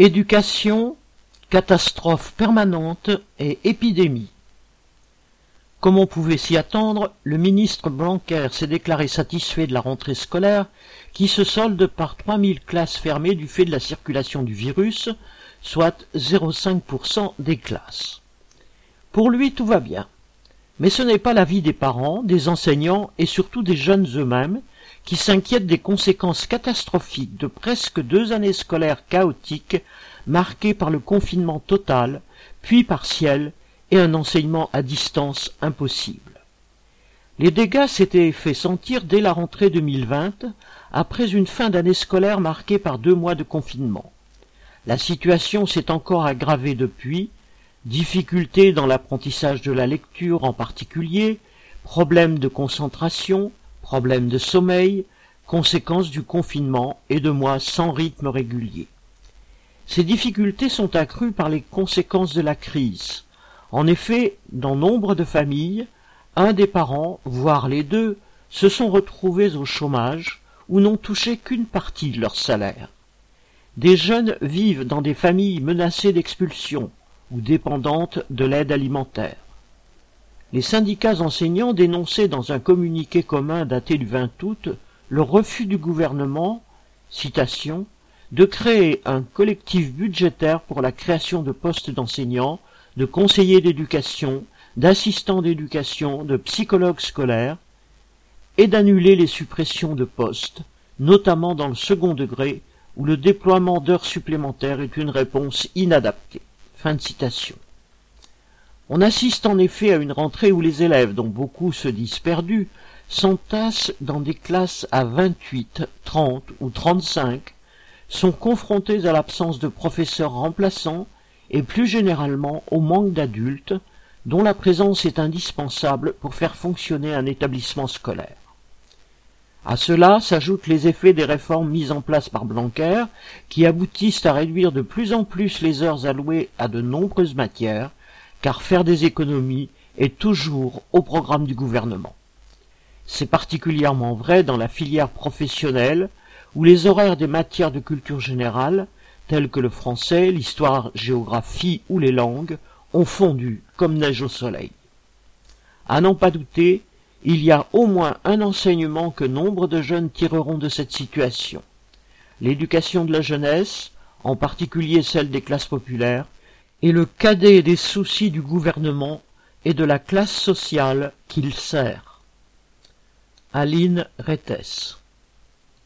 Éducation, catastrophe permanente et épidémie. Comme on pouvait s'y attendre, le ministre Blanquer s'est déclaré satisfait de la rentrée scolaire qui se solde par 3000 classes fermées du fait de la circulation du virus, soit 0,5% des classes. Pour lui, tout va bien. Mais ce n'est pas l'avis des parents, des enseignants et surtout des jeunes eux-mêmes qui s'inquiètent des conséquences catastrophiques de presque deux années scolaires chaotiques marquées par le confinement total, puis partiel, et un enseignement à distance impossible. Les dégâts s'étaient fait sentir dès la rentrée 2020, après une fin d'année scolaire marquée par deux mois de confinement. La situation s'est encore aggravée depuis, difficultés dans l'apprentissage de la lecture en particulier, problèmes de concentration, problèmes de sommeil, conséquences du confinement et de mois sans rythme régulier. Ces difficultés sont accrues par les conséquences de la crise. En effet, dans nombre de familles, un des parents, voire les deux, se sont retrouvés au chômage ou n'ont touché qu'une partie de leur salaire. Des jeunes vivent dans des familles menacées d'expulsion ou dépendantes de l'aide alimentaire. Les syndicats enseignants dénonçaient dans un communiqué commun daté du 20 août le refus du gouvernement, citation, de créer un collectif budgétaire pour la création de postes d'enseignants, de conseillers d'éducation, d'assistants d'éducation, de psychologues scolaires, et d'annuler les suppressions de postes, notamment dans le second degré, où le déploiement d'heures supplémentaires est une réponse inadaptée. Fin de citation. On assiste en effet à une rentrée où les élèves, dont beaucoup se disent perdus, s'entassent dans des classes à 28, 30 ou 35, sont confrontés à l'absence de professeurs remplaçants et plus généralement au manque d'adultes dont la présence est indispensable pour faire fonctionner un établissement scolaire. À cela s'ajoutent les effets des réformes mises en place par Blanquer, qui aboutissent à réduire de plus en plus les heures allouées à de nombreuses matières, car faire des économies est toujours au programme du gouvernement. C'est particulièrement vrai dans la filière professionnelle, où les horaires des matières de culture générale, telles que le français, l'histoire, géographie ou les langues, ont fondu comme neige au soleil. À n'en pas douter, il y a au moins un enseignement que nombre de jeunes tireront de cette situation. L'éducation de la jeunesse, en particulier celle des classes populaires, est le cadet des soucis du gouvernement et de la classe sociale qu'il sert. Aline Rettes